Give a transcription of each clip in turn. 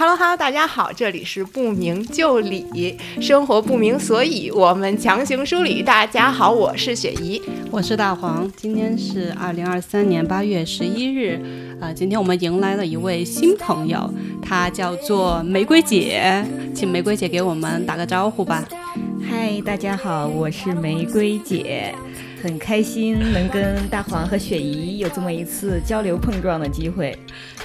Hello Hello，大家好，这里是不明就里，生活不明所以我们强行梳理。大家好，我是雪姨，我是大黄。今天是二零二三年八月十一日，啊，今天我们迎来了一位新朋友，她叫做玫瑰姐，请玫瑰姐给我们打个招呼吧。嗨，大家好，我是玫瑰姐。很开心能跟大黄和雪姨有这么一次交流碰撞的机会。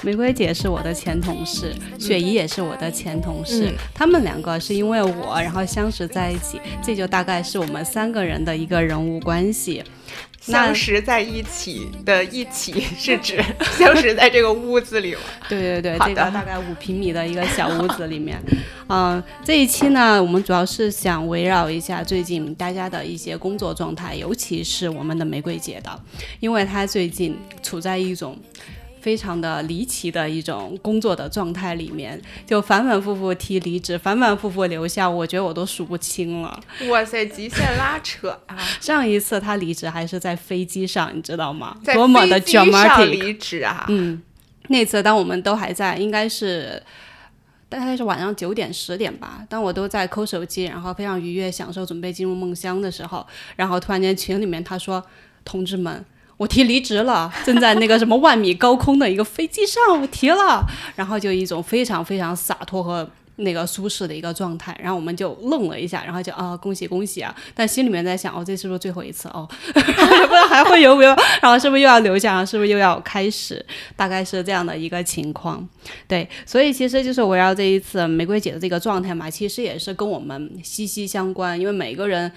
玫瑰姐是我的前同事，雪姨也是我的前同事，他们两个是因为我然后相识在一起，这就大概是我们三个人的一个人物关系。相识在一起的一起是指相识在这个屋子里吗？对对对，这个 大概五平米的一个小屋子里面。嗯，这一期呢，我们主要是想围绕一下最近大家的一些工作状态，尤其是我们的玫瑰姐的，因为她最近处在一种。非常的离奇的一种工作的状态里面，就反反复复提离职，反反复复留下，我觉得我都数不清了。哇塞，极限拉扯啊！上一次他离职还是在飞机上，你知道吗？在飞机上离职啊！嗯，那次当我们都还在，应该是大概是晚上九点十点吧，当我都在抠手机，然后非常愉悦享受准备进入梦乡的时候，然后突然间群里面他说：“同志们。”我提离职了，正在那个什么万米高空的一个飞机上，我提了，然后就一种非常非常洒脱和那个舒适的一个状态，然后我们就愣了一下，然后就啊恭喜恭喜啊，但心里面在想哦这是不是最后一次哦，不知道还会有没有，然后是不是又要留下，是不是又要开始，大概是这样的一个情况，对，所以其实就是围绕这一次玫瑰姐的这个状态嘛，其实也是跟我们息息相关，因为每个人。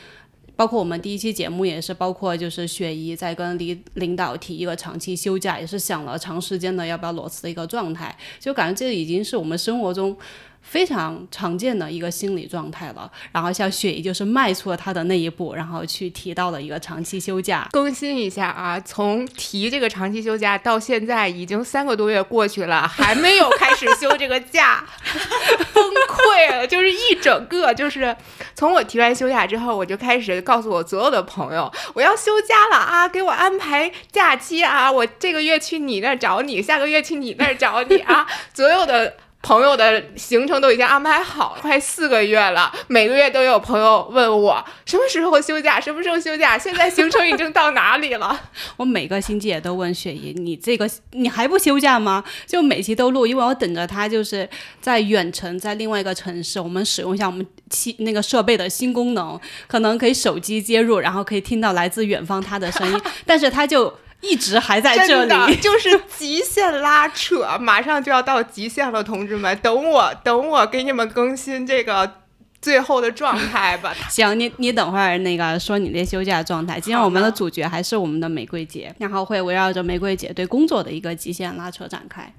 包括我们第一期节目也是，包括就是雪姨在跟领领导提一个长期休假，也是想了长时间的要不要裸辞的一个状态，就感觉这已经是我们生活中。非常常见的一个心理状态了，然后像雪姨就是迈出了她的那一步，然后去提到了一个长期休假。更新一下啊，从提这个长期休假到现在已经三个多月过去了，还没有开始休这个假，崩溃了。就是一整个，就是从我提完休假之后，我就开始告诉我所有的朋友，我要休假了啊，给我安排假期啊，我这个月去你那儿找你，下个月去你那儿找你啊，所有的。朋友的行程都已经安排好，快四个月了。每个月都有朋友问我什么时候休假，什么时候休假。现在行程已经到哪里了？我每个星期也都问雪姨，你这个你还不休假吗？就每期都录，因为我等着他就是在远程，在另外一个城市，我们使用一下我们新那个设备的新功能，可能可以手机接入，然后可以听到来自远方他的声音，但是他就。一直还在这里，就是极限拉扯，马上就要到极限了，同志们，等我，等我给你们更新这个最后的状态吧。行，你你等会儿那个说你那休假状态。今天我们的主角还是我们的玫瑰姐，然后会围绕着玫瑰姐对工作的一个极限拉扯展开。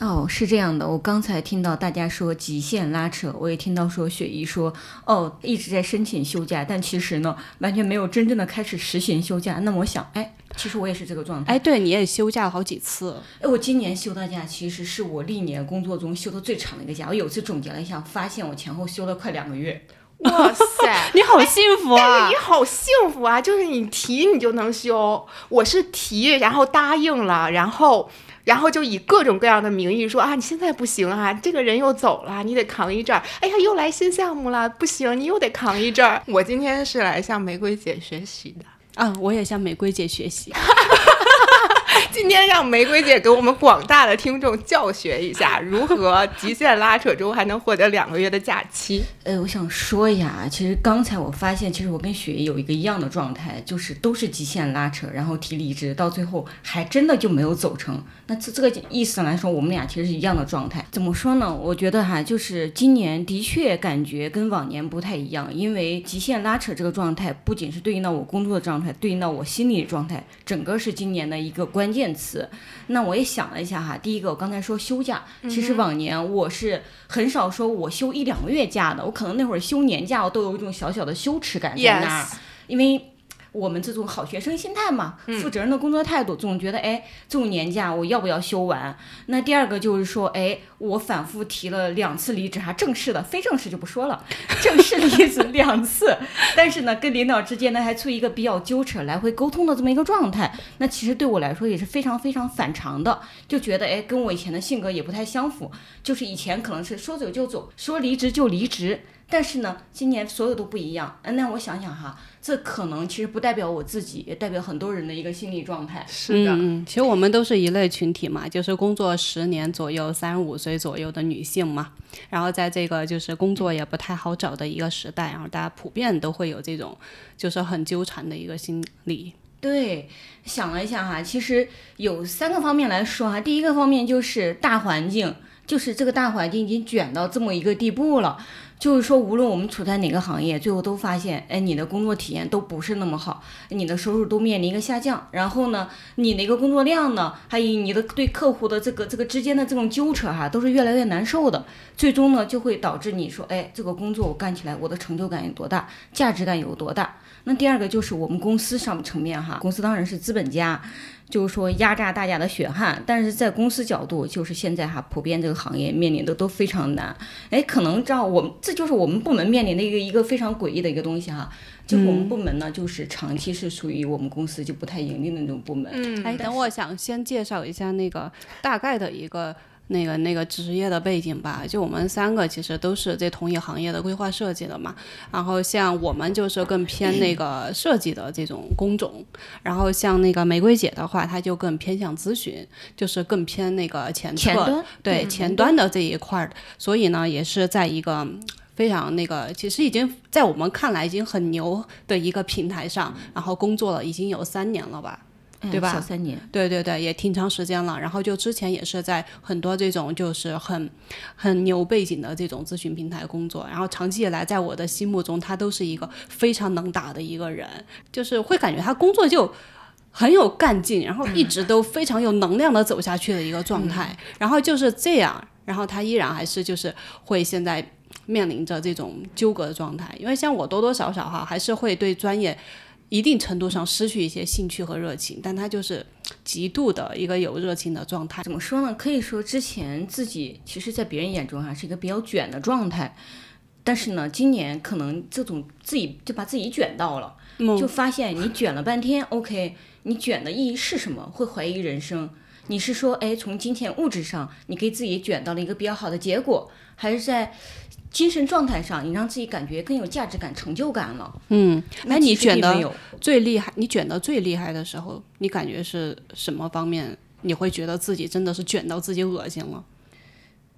哦，是这样的，我刚才听到大家说极限拉扯，我也听到说雪姨说，哦，一直在申请休假，但其实呢，完全没有真正的开始实行休假。那么我想，哎。其实我也是这个状态。哎，对，你也休假了好几次。哎，我今年休的假其实是我历年工作中休的最长的一个假。我有次总结了一下，发现我前后休了快两个月。哇塞，你好幸福啊！但是你好幸福啊，就是你提你就能修。我是提，然后答应了，然后然后就以各种各样的名义说啊，你现在不行啊，这个人又走了，你得扛一阵儿。哎呀，又来新项目了，不行，你又得扛一阵儿。我今天是来向玫瑰姐学习的。嗯，我也向玫瑰姐学习。今天让玫瑰姐给我们广大的听众教学一下，如何极限拉扯中还能获得两个月的假期。呃，我想说一下啊，其实刚才我发现，其实我跟雪姨有一个一样的状态，就是都是极限拉扯，然后提离职，到最后还真的就没有走成。那这这个意思来说，我们俩其实是一样的状态。怎么说呢？我觉得哈，就是今年的确感觉跟往年不太一样，因为极限拉扯这个状态，不仅是对应到我工作的状态，对应到我心理状态，整个是今年的一个关键词。那我也想了一下哈，第一个我刚才说休假，其实往年我是很少说我休一两个月假的，我可能那会儿休年假，我都有一种小小的羞耻感在那儿，因为。我们这种好学生心态嘛，负责任的工作态度，总觉得哎，这种年假我要不要休完？那第二个就是说，哎，我反复提了两次离职哈，正式的、非正式就不说了，正式离职两次，但是呢，跟领导之间呢还处于一个比较纠扯、来回沟通的这么一个状态。那其实对我来说也是非常非常反常的，就觉得哎，跟我以前的性格也不太相符。就是以前可能是说走就走，说离职就离职。但是呢，今年所有都不一样。嗯，那我想想哈，这可能其实不代表我自己，也代表很多人的一个心理状态。是的，嗯，其实我们都是一类群体嘛，就是工作十年左右、三十五岁左右的女性嘛。然后在这个就是工作也不太好找的一个时代，然后大家普遍都会有这种就是很纠缠的一个心理。对，想了一下哈，其实有三个方面来说哈。第一个方面就是大环境，就是这个大环境已经卷到这么一个地步了。就是说，无论我们处在哪个行业，最后都发现，哎，你的工作体验都不是那么好，你的收入都面临一个下降。然后呢，你的一个工作量呢，还有你的对客户的这个这个之间的这种纠扯哈，都是越来越难受的。最终呢，就会导致你说，哎，这个工作我干起来，我的成就感有多大，价值感有多大？那第二个就是我们公司上层面哈，公司当然是资本家。就是说压榨大家的血汗，但是在公司角度，就是现在哈，普遍这个行业面临的都非常难。哎，可能这样，我们这就是我们部门面临的一个一个非常诡异的一个东西哈。就我们部门呢，就是长期是属于我们公司就不太盈利的那种部门。嗯，哎，等我想先介绍一下那个大概的一个。那个那个职业的背景吧，就我们三个其实都是这同一行业的规划设计的嘛。然后像我们就是更偏那个设计的这种工种，然后像那个玫瑰姐的话，她就更偏向咨询，就是更偏那个前端，对前端的这一块儿。所以呢，也是在一个非常那个，其实已经在我们看来已经很牛的一个平台上，然后工作了已经有三年了吧。对吧？小三年，对对对，也挺长时间了。然后就之前也是在很多这种就是很很牛背景的这种咨询平台工作。然后长期以来，在我的心目中，他都是一个非常能打的一个人，就是会感觉他工作就很有干劲，然后一直都非常有能量的走下去的一个状态。然后就是这样，然后他依然还是就是会现在面临着这种纠葛的状态。因为像我多多少少哈，还是会对专业。一定程度上失去一些兴趣和热情，但他就是极度的一个有热情的状态。怎么说呢？可以说之前自己其实，在别人眼中哈是一个比较卷的状态，但是呢，今年可能这种自己就把自己卷到了，就发现你卷了半天，OK，你卷的意义是什么？会怀疑人生。你是说，哎，从金钱物质上，你给自己卷到了一个比较好的结果，还是在？精神状态上，你让自己感觉更有价值感、成就感了。嗯，那你卷的最厉害，你卷的最厉害的时候，你感觉是什么方面？你会觉得自己真的是卷到自己恶心了？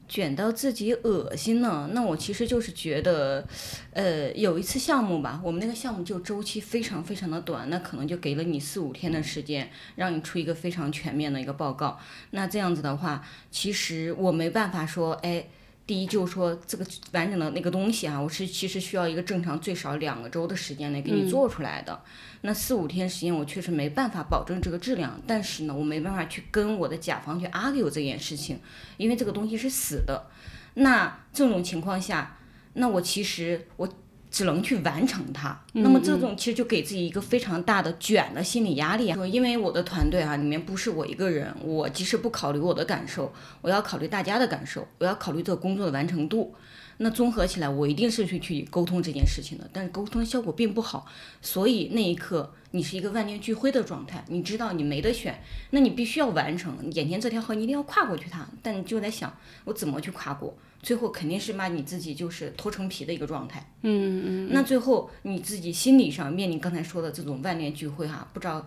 卷到自己恶心了？那我其实就是觉得，呃，有一次项目吧，我们那个项目就周期非常非常的短，那可能就给了你四五天的时间，让你出一个非常全面的一个报告。那这样子的话，其实我没办法说，哎。第一就是说这个完整的那个东西啊，我是其实需要一个正常最少两个周的时间来给你做出来的。那四五天时间我确实没办法保证这个质量，但是呢，我没办法去跟我的甲方去 argue 这件事情，因为这个东西是死的。那这种情况下，那我其实我。只能去完成它，那么这种其实就给自己一个非常大的卷的心理压力。说，因为我的团队啊，里面不是我一个人，我即使不考虑我的感受，我要考虑大家的感受，我要考虑这个工作的完成度。那综合起来，我一定是去去沟通这件事情的，但是沟通效果并不好。所以那一刻，你是一个万念俱灰的状态，你知道你没得选，那你必须要完成眼前这条河，你一定要跨过去它。但你就在想，我怎么去跨过？最后肯定是把你自己就是脱成皮的一个状态，嗯嗯，那最后你自己心理上面临刚才说的这种万念俱灰哈，不知道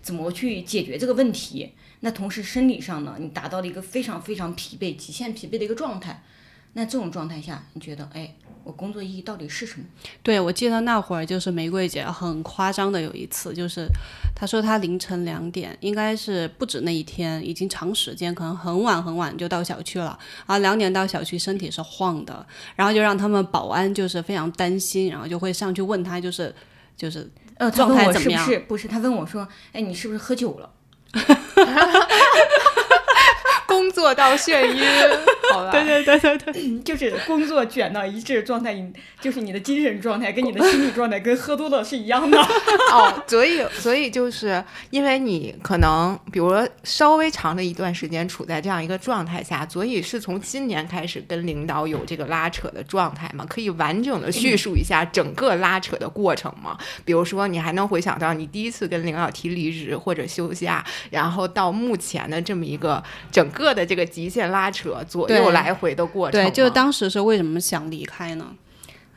怎么去解决这个问题。那同时生理上呢，你达到了一个非常非常疲惫、极限疲惫的一个状态。那这种状态下，你觉得哎？我工作意义到底是什么？对，我记得那会儿就是玫瑰姐很夸张的有一次，就是她说她凌晨两点，应该是不止那一天，已经长时间，可能很晚很晚就到小区了啊。两点到小区，身体是晃的，然后就让他们保安就是非常担心，然后就会上去问他，就是就是呃状态怎么样？不是不是，他问我说，哎，你是不是喝酒了？工作到眩晕。好吧？对对对对对，就是工作卷到一致状态，你就是你的精神状态跟你的心理状态跟喝多了是一样的。哦，所以所以就是因为你可能比如说稍微长的一段时间处在这样一个状态下，所以是从今年开始跟领导有这个拉扯的状态嘛？可以完整的叙述一下整个拉扯的过程吗？比如说你还能回想到你第一次跟领导提离职或者休假，然后到目前的这么一个整个的这个极限拉扯左右来回的过程吗。对，就当时是为什么想离开呢？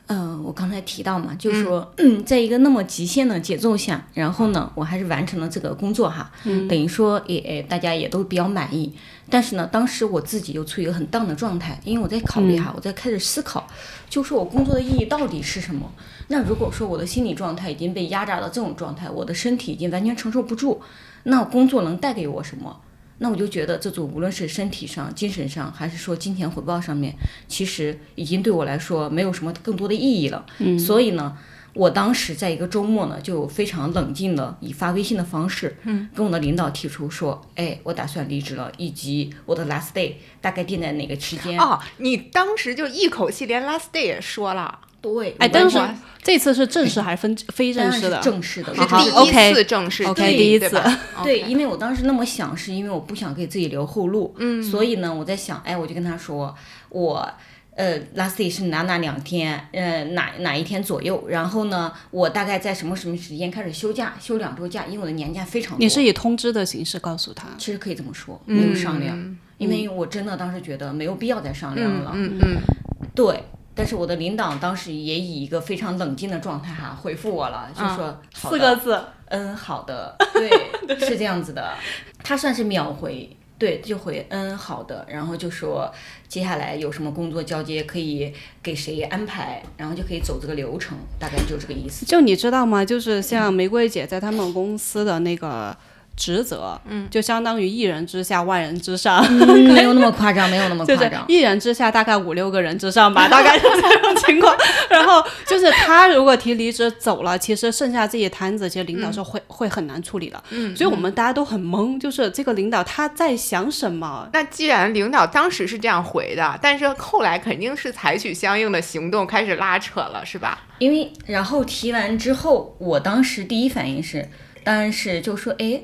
呃，我刚才提到嘛，就是说，嗯，在一个那么极限的节奏下，然后呢，我还是完成了这个工作哈，等于说也也大家也都比较满意。但是呢，当时我自己又处于一个很 down 的状态，因为我在考虑哈，我在开始思考，就是我工作的意义到底是什么？那如果说我的心理状态已经被压榨到这种状态，我的身体已经完全承受不住，那工作能带给我什么？那我就觉得这种无论是身体上、精神上，还是说金钱回报上面，其实已经对我来说没有什么更多的意义了。嗯，所以呢，我当时在一个周末呢，就非常冷静的以发微信的方式，嗯，跟我的领导提出说，哎，我打算离职了，以及我的 last day 大概定在哪个时间。哦，你当时就一口气连 last day 也说了，对，哎，但是这次是正式还是分非正式的？正式的，好第一 OK 次正式 OK，第一次 对，因为我当时那么想，是因为我不想给自己留后路，嗯，所以呢，我在想，哎，我就跟他说，我。呃，last day 是哪哪两天，呃，哪哪一天左右？然后呢，我大概在什么什么时间开始休假，休两周假，因为我的年假非常多。你是以通知的形式告诉他？其实可以这么说，没有商量，因为我真的当时觉得没有必要再商量了。嗯嗯，对，但是我的领导当时也以一个非常冷静的状态哈回复我了，就说、四个字。嗯，好的，对，是这样子的，他算是秒回，对，就回嗯，好的，然后就说接下来有什么工作交接可以给谁安排，然后就可以走这个流程，大概就这个意思。就你知道吗？就是像玫瑰姐在他们公司的那个职责，嗯，就相当于一人之下，万人之上，没有那么夸张，没有那么就是夸张。一人之下大概五六个人之上吧，大概是这种情况。然后就是他如果提离职走了，其实剩下这些摊子，其实领导是会、会很难处理的。嗯，所以我们大家都很懵，就是这个领导他在想什么？那既然领导当时是这样回的，但是后来肯定是采取相应的行动，开始拉扯了，是吧？因为然后提完之后，我当时第一反应是，当然是就说，哎，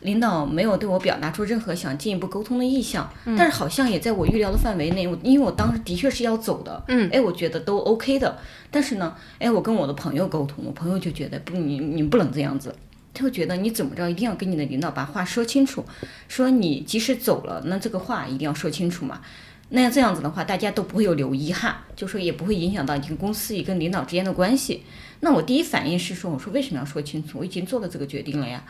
领导没有对我表达出任何想进一步沟通的意向，但是好像也在我预料的范围内。我因为我当时的确是要走的，嗯，哎，我觉得都 OK 的。但是呢，哎，我跟我的朋友沟通，我朋友就觉得不，你你不能这样子。他会觉得你怎么着一定要跟你的领导把话说清楚，说你即使走了，那这个话一定要说清楚嘛。那这样子的话，大家都不会有留遗憾，就说也不会影响到你跟公司也跟领导之间的关系。那我第一反应是说，我说为什么要说清楚？我已经做了这个决定了呀。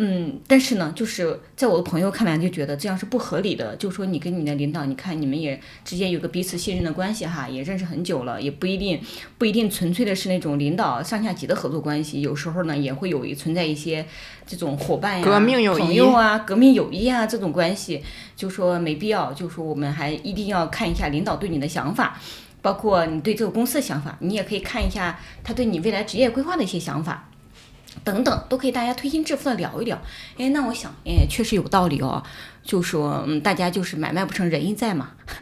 嗯，但是呢，就是在我的朋友看来就觉得这样是不合理的，就说你跟你的领导，你看你们也之间有个彼此信任的关系哈，也认识很久了，也不一定不一定纯粹的是那种领导上下级的合作关系，有时候呢也会有一存在一些这种伙伴呀、革命友谊朋友啊、革命友谊啊这种关系，就说没必要，就说我们还一定要看一下领导对你的想法。包括你对这个公司的想法，你也可以看一下他对你未来职业规划的一些想法，等等，都可以大家推心置腹的聊一聊。哎，那我想，哎，确实有道理哦。就说，嗯，大家就是买卖不成仁义在嘛。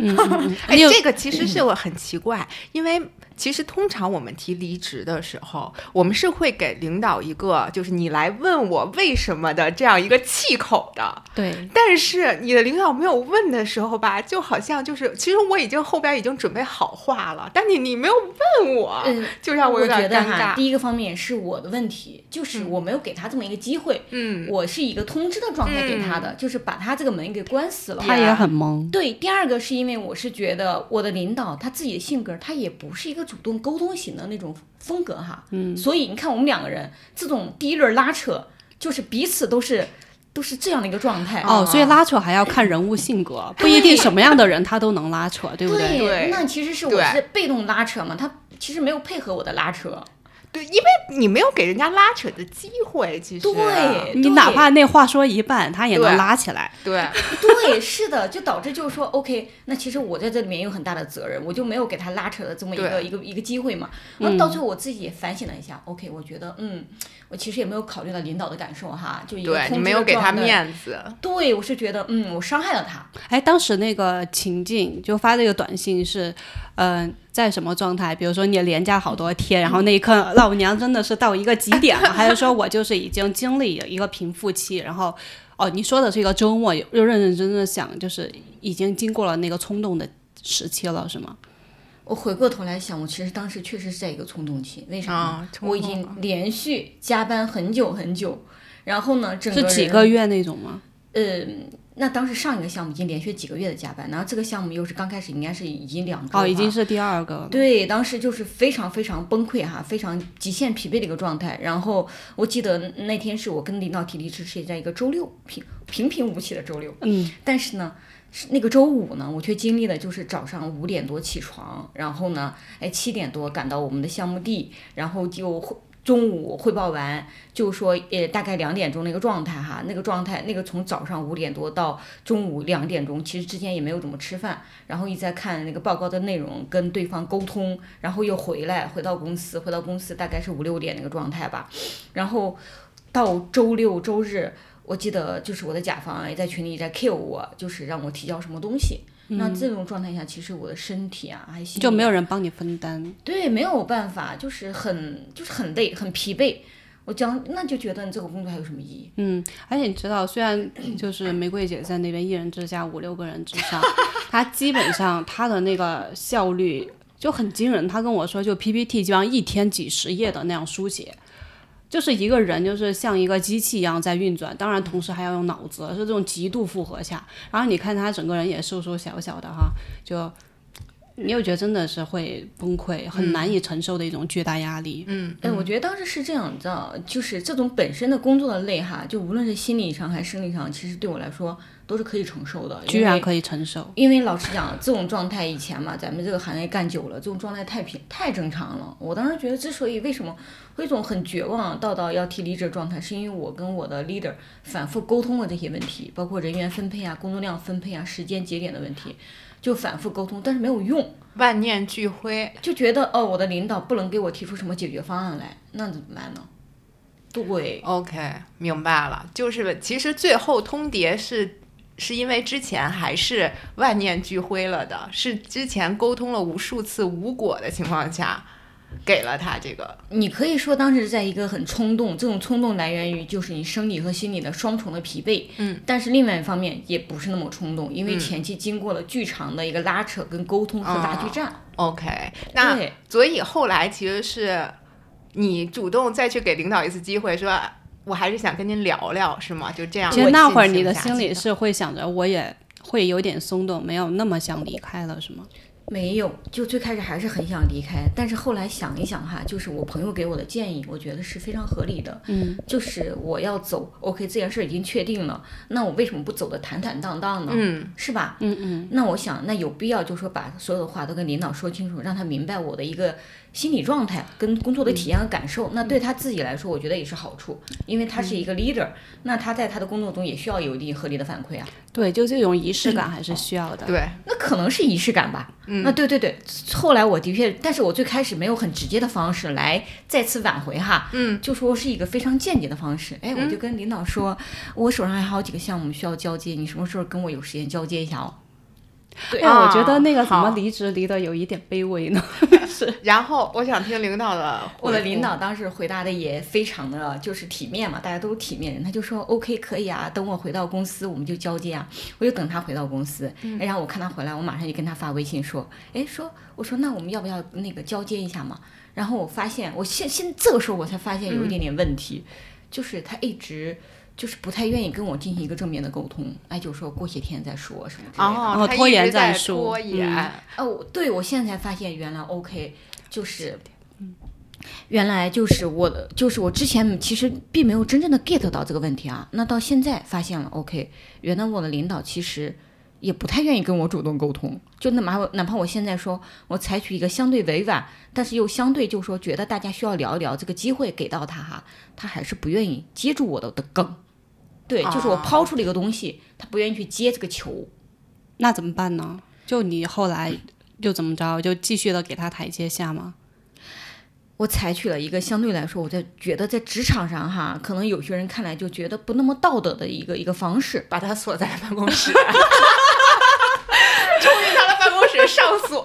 哎，这个其实是我很奇怪，因为其实通常我们提离职的时候，我们是会给领导一个就是你来问我为什么的这样一个气口的。对，但是你的领导没有问的时候吧，就好像就是其实我已经后边已经准备好话了，但你你没有问我，嗯就让我有点觉得哈，尴尬。第一个方面是我的问题，就是我没有给他这么一个机会。嗯，我是一个通知的状态给他的，就是把他这个门给关死了。他也很懵。对，第二个是因为我是觉得我的领导他自己的性格，他也不是一个主动沟通型的那种风格哈，嗯，所以你看我们两个人这种第一轮拉扯，就是彼此都是都是这样的一个状态。哦，所以拉扯还要看人物性格，不一定什么样的人他都能拉扯，对不对？对那其实是我对是被动拉扯嘛，他其实没有配合我的拉扯。对，因为你没有给人家拉扯的机会，其实对你哪怕那话说一半，他也能拉起来。对 对，是的，就导致就是说，OK，那其实我在这里面有很大的责任，我就没有给他拉扯的这么一个一个一个机会嘛。然后到最后我自己也反省了一下，OK，我觉得，嗯，我其实也没有考虑到领导的感受哈，就一个对，你没有给他。面子，对，我是觉得，嗯，我伤害了他。哎，当时那个情境就发这个短信是，嗯、在什么状态？比如说你连假好多天，然后那一刻老娘真的是到一个极点了，还是说我就是已经经历了一个平复期，然后哦，你说的是一个周末，又认认真真的想，就是已经经过了那个冲动的时期了，是吗？我回过头来想，我其实当时确实是在一个冲动期，为啥呢？啊我已经连续加班很久很久，然后呢，整个是几个月那种吗？嗯，那当时上一个项目已经连续几个月的加班，然后这个项目又是刚开始应该是已经两周哦，已经是第二个了。对，当时就是非常非常崩溃哈，非常极限疲惫的一个状态。然后我记得那天是我跟领导提离职是在一个周六平平平无奇的周六，嗯，但是呢，那个周五呢，我却经历了就是早上五点多起床，然后呢，哎七点多赶到我们的项目地，然后就汇中午汇报完，就说呃大概两点钟那个状态哈，那个状态那个从早上五点多到中午两点钟，其实之间也没有怎么吃饭，然后一直在看那个报告的内容，跟对方沟通，然后又回来回到公司，回到公司大概是五六点那个状态吧，然后到周六周日。我记得就是我的甲方也在群里在 Q 我，就是让我提交什么东西。那这种状态下，其实我的身体啊，还行就没有人帮你分担。对，没有办法，就是很就是很累，很疲惫。我讲，那就觉得你这个工作还有什么意义？嗯，而且你知道，虽然 就是玫瑰姐在那边一人之下五六个人之上，她基本上她的那个效率就很惊人。她跟我说，就 PPT 基本上一天几十页的那样书写，就是一个人就是像一个机器一样在运转，当然同时还要用脑子，是这种极度负荷下。然后你看他整个人也瘦瘦小小的哈，就。你又觉得真的是会崩溃，很难以承受的一种巨大压力。嗯，哎，我觉得当时是这样，你知道，就是这种本身的工作的累哈，就无论是心理上还是生理上，其实对我来说都是可以承受的。居然可以承受，因为老实讲，这种状态以前嘛，咱们这个行业干久了，这种状态太平太正常了。我当时觉得，之所以为什么会有一种很绝望，到到要提离职状态，是因为我跟我的 leader 反复沟通了这些问题，包括人员分配啊、工作量分配啊、时间节点的问题，就反复沟通，但是没有用，万念俱灰。就觉得哦，我的领导不能给我提出什么解决方案来，那怎么办呢？对，OK，明白了，就是其实最后通牒是。是因为之前还是万念俱灰了的，是之前沟通了无数次无果的情况下，给了他这个。你可以说当时在一个很冲动，这种冲动来源于就是你生理和心理的双重的疲惫。嗯，但是另外一方面也不是那么冲动，因为嗯前期经过了巨长的一个拉扯、跟沟通和拉锯战。OK，那，所以后来其实是你主动再去给领导一次机会，说我还是想跟您聊聊，是吗？就这样。其实那会儿你的心里是会想着，我也会有点松动，没有那么想离开了，是吗？没有，就最开始还是很想离开，但是后来想一想哈，就是我朋友给我的建议，我觉得是非常合理的。嗯，就是我要走，OK，这件事儿已经确定了，那我为什么不走的坦坦荡荡呢？嗯，是吧？嗯嗯，那我想，那有必要就说把所有的话都跟领导说清楚，让他明白我的一个心理状态跟工作的体验和感受。那对他自己来说，我觉得也是好处，因为他是一个 leader，、那他在他的工作中也需要有一定合理的反馈啊。对，就这种仪式感还是需要的。对，那可能是仪式感吧。嗯，那对对对，后来我的确，但是我最开始没有很直接的方式来再次挽回哈。嗯，就说是一个非常间接的方式。哎，我就跟领导说，我手上还有好几个项目需要交接，你什么时候跟我有时间交接一下哦？对哎，我觉得那个怎么离职离的有一点卑微呢？然后我想听领导的，我的领导当时回答的也非常的就是体面嘛，大家都是体面人，他就说 OK 可以啊，等我回到公司我们就交接啊。我就等他回到公司，哎然后我看他回来，我马上就跟他发微信说，哎，说我说那我们要不要那个交接一下嘛？然后我发现，我现现这个时候我才发现有一点点问题，就是他一直。就是不太愿意跟我进行一个正面的沟通，哎，就说过些天再说什么之类的。哦，他哦拖延一直在拖延。嗯哦，对，我现在才发现原来 OK，就是，原来就是我的，就是我之前其实并没有真正的 get 到这个问题啊。那到现在发现了 OK，原来我的领导其实也不太愿意跟我主动沟通。就哪怕哪怕我现在说我采取一个相对委婉，但是又相对就说觉得大家需要聊一聊这个机会给到他哈，他还是不愿意接住我的的梗。对，就是我抛出了一个东西，他不愿意去接这个球。那怎么办呢？就你后来就怎么着，就继续的给他台阶下吗？我采取了一个相对来说，我在觉得在职场上哈，可能有些人看来就觉得不那么道德的一个一个方式，把他锁在办公室，冲进他的办公室上锁。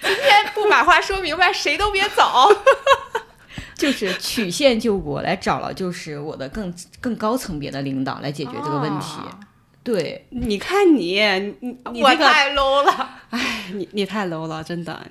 今天不把话说明白，谁都别走。就是曲线救国，来找了就是我的更更高层别的领导来解决这个问题。对，你看你，你你我太 low 了，哎，你你太 low 了，真的，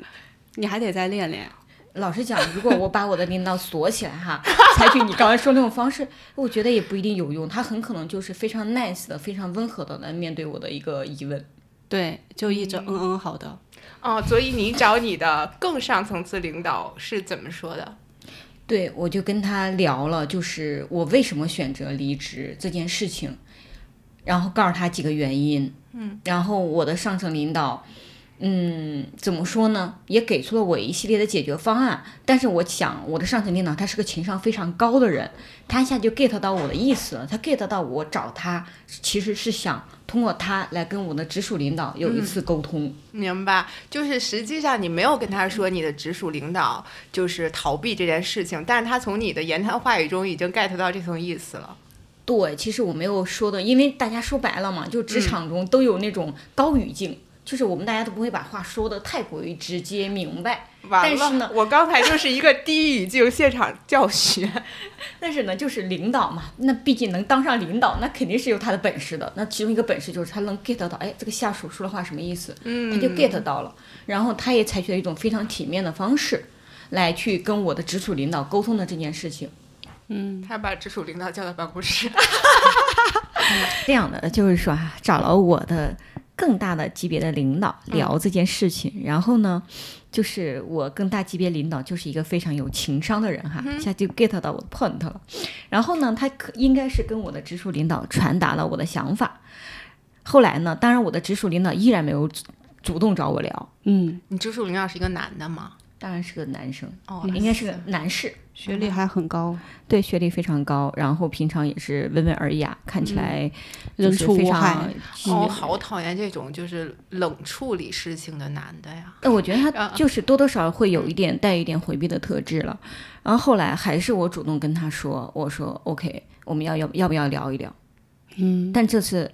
你还得再练练。老实讲，如果我把我的领导锁起来哈，采取你刚才说那种方式，我觉得也不一定有用。他很可能就是非常 nice 的、非常温和的来面对我的一个疑问。对，就一直嗯嗯好的。哦，所以你找你的更上层次领导是怎么说的？对，我就跟他聊了，就是我为什么选择离职这件事情，然后告诉他几个原因。嗯，然后我的上层领导。嗯，怎么说呢？也给出了我一系列的解决方案。但是我想，我的上层领导他是个情商非常高的人，他一下就 get 到我的意思了。他 get 到我找他，其实是想通过他来跟我的直属领导有一次沟通。明白，就是实际上你没有跟他说你的直属领导就是逃避这件事情，但是他从你的言谈话语中已经 get 到这层意思了。对，其实我没有说的，因为大家说白了嘛，就职场中都有那种高语境。就是我们大家都不会把话说的太过于直接明白，但是呢，我刚才就是一个低语境现场教学。但是呢，就是领导嘛，那毕竟能当上领导，那肯定是有他的本事的。那其中一个本事就是他能 get 到，哎，这个下属说的话什么意思？嗯，他就 get 到了。然后他也采取了一种非常体面的方式，来去跟我的直属领导沟通的这件事情。嗯，他把直属领导叫到办公室。这样的就是说啊，找了我的。更大的级别的领导聊这件事情，然后呢，就是我更大级别领导就是一个非常有情商的人哈，一下就 get 到我的 point 了。然后呢，他可应该是跟我的直属领导传达了我的想法。后来呢，当然我的直属领导依然没有主动找我聊。嗯，你直属领导是一个男的吗？当然是个男生哦，应该是个男士，学历还很高，对，学历非常高，然后平常也是温文尔雅，看起来人畜无害。哦，好讨厌这种就是冷处理事情的男的呀。那我觉得他就是多多少少会有一点带一点回避的特质了。然后后来还是我主动跟他说，我说 OK，我们要要要不要聊一聊？嗯，但这次。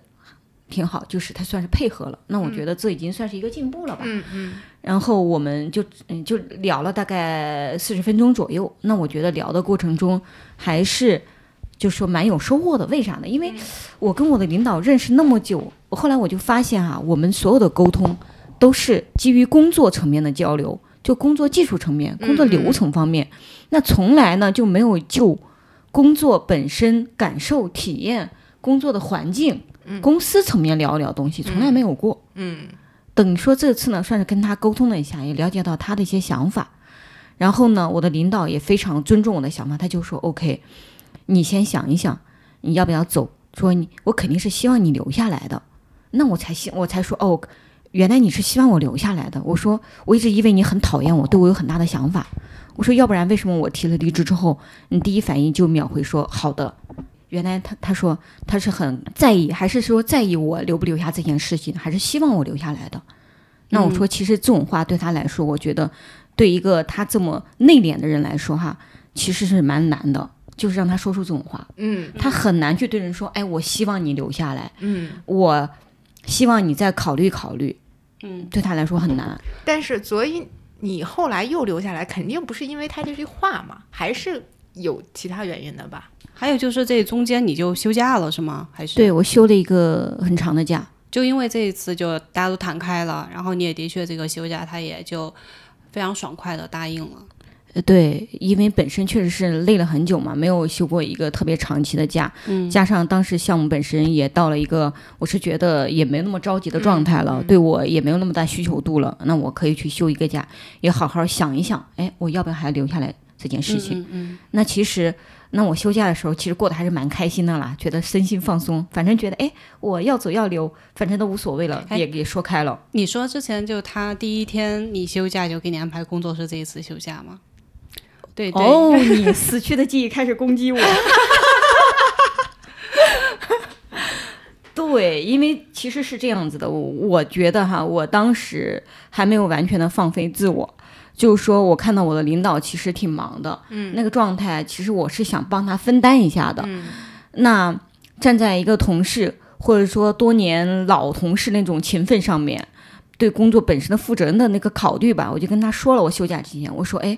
挺好，就是他算是配合了，那我觉得这已经算是一个进步了吧。嗯嗯。然后我们就嗯就聊了大概四十分钟左右，那我觉得聊的过程中还是就说蛮有收获的。为啥呢？因为我跟我的领导认识那么久，后来我就发现啊，我们所有的沟通都是基于工作层面的交流，就工作技术层面、工作流程方面，那从来呢就没有就工作本身感受、体验、工作的环境。公司层面聊一聊东西，从来没有过。嗯，等于说这次呢，算是跟他沟通了一下，也了解到他的一些想法。然后呢，我的领导也非常尊重我的想法，他就说：“OK，你先想一想，你要不要走？说你，我肯定是希望你留下来的。那我才希，我才说哦，原来你是希望我留下来的。我说我一直以为你很讨厌我，对我有很大的想法。我说要不然为什么我提了离职之后，你第一反应就秒回说好的？”原来他他说他是很在意，还是说在意我留不留下这件事情，还是希望我留下来的？那我说，其实这种话对他来说，我觉得对一个他这么内敛的人来说，哈，其实是蛮难的，就是让他说出这种话。嗯，他很难去对人说，哎，我希望你留下来。嗯，我希望你再考虑考虑。嗯，对他来说很难。但是，所以你后来又留下来，肯定不是因为他这句话嘛，还是有其他原因的吧？还有就是这中间你就休假了是吗？还是对我休了一个很长的假，就因为这一次就大家都谈开了，然后你也的确这个休假他也就非常爽快的答应了。呃，对，因为本身确实是累了很久嘛，没有休过一个特别长期的假，嗯，加上当时项目本身也到了一个我是觉得也没那么着急的状态了，对我也没有那么大需求度了，那我可以去休一个假，也好好想一想，哎，我要不要还留下来？这件事情。嗯嗯那其实，那我休假的时候，其实过得还是蛮开心的啦，觉得身心放松，反正觉得哎，我要走要留，反正都无所谓了，哎也也说开了。你说之前就他第一天你休假就给你安排工作是这一次休假吗？对对，哦，你死去的记忆开始攻击我。对，因为其实是这样子的，我我觉得哈，我当时还没有完全的放飞自我，就是说我看到我的领导其实挺忙的，嗯，那个状态，其实我是想帮他分担一下的。嗯那站在一个同事或者说多年老同事那种情分上面，对工作本身的负责任的那个考虑吧，我就跟他说了，我休假期间，我说，哎，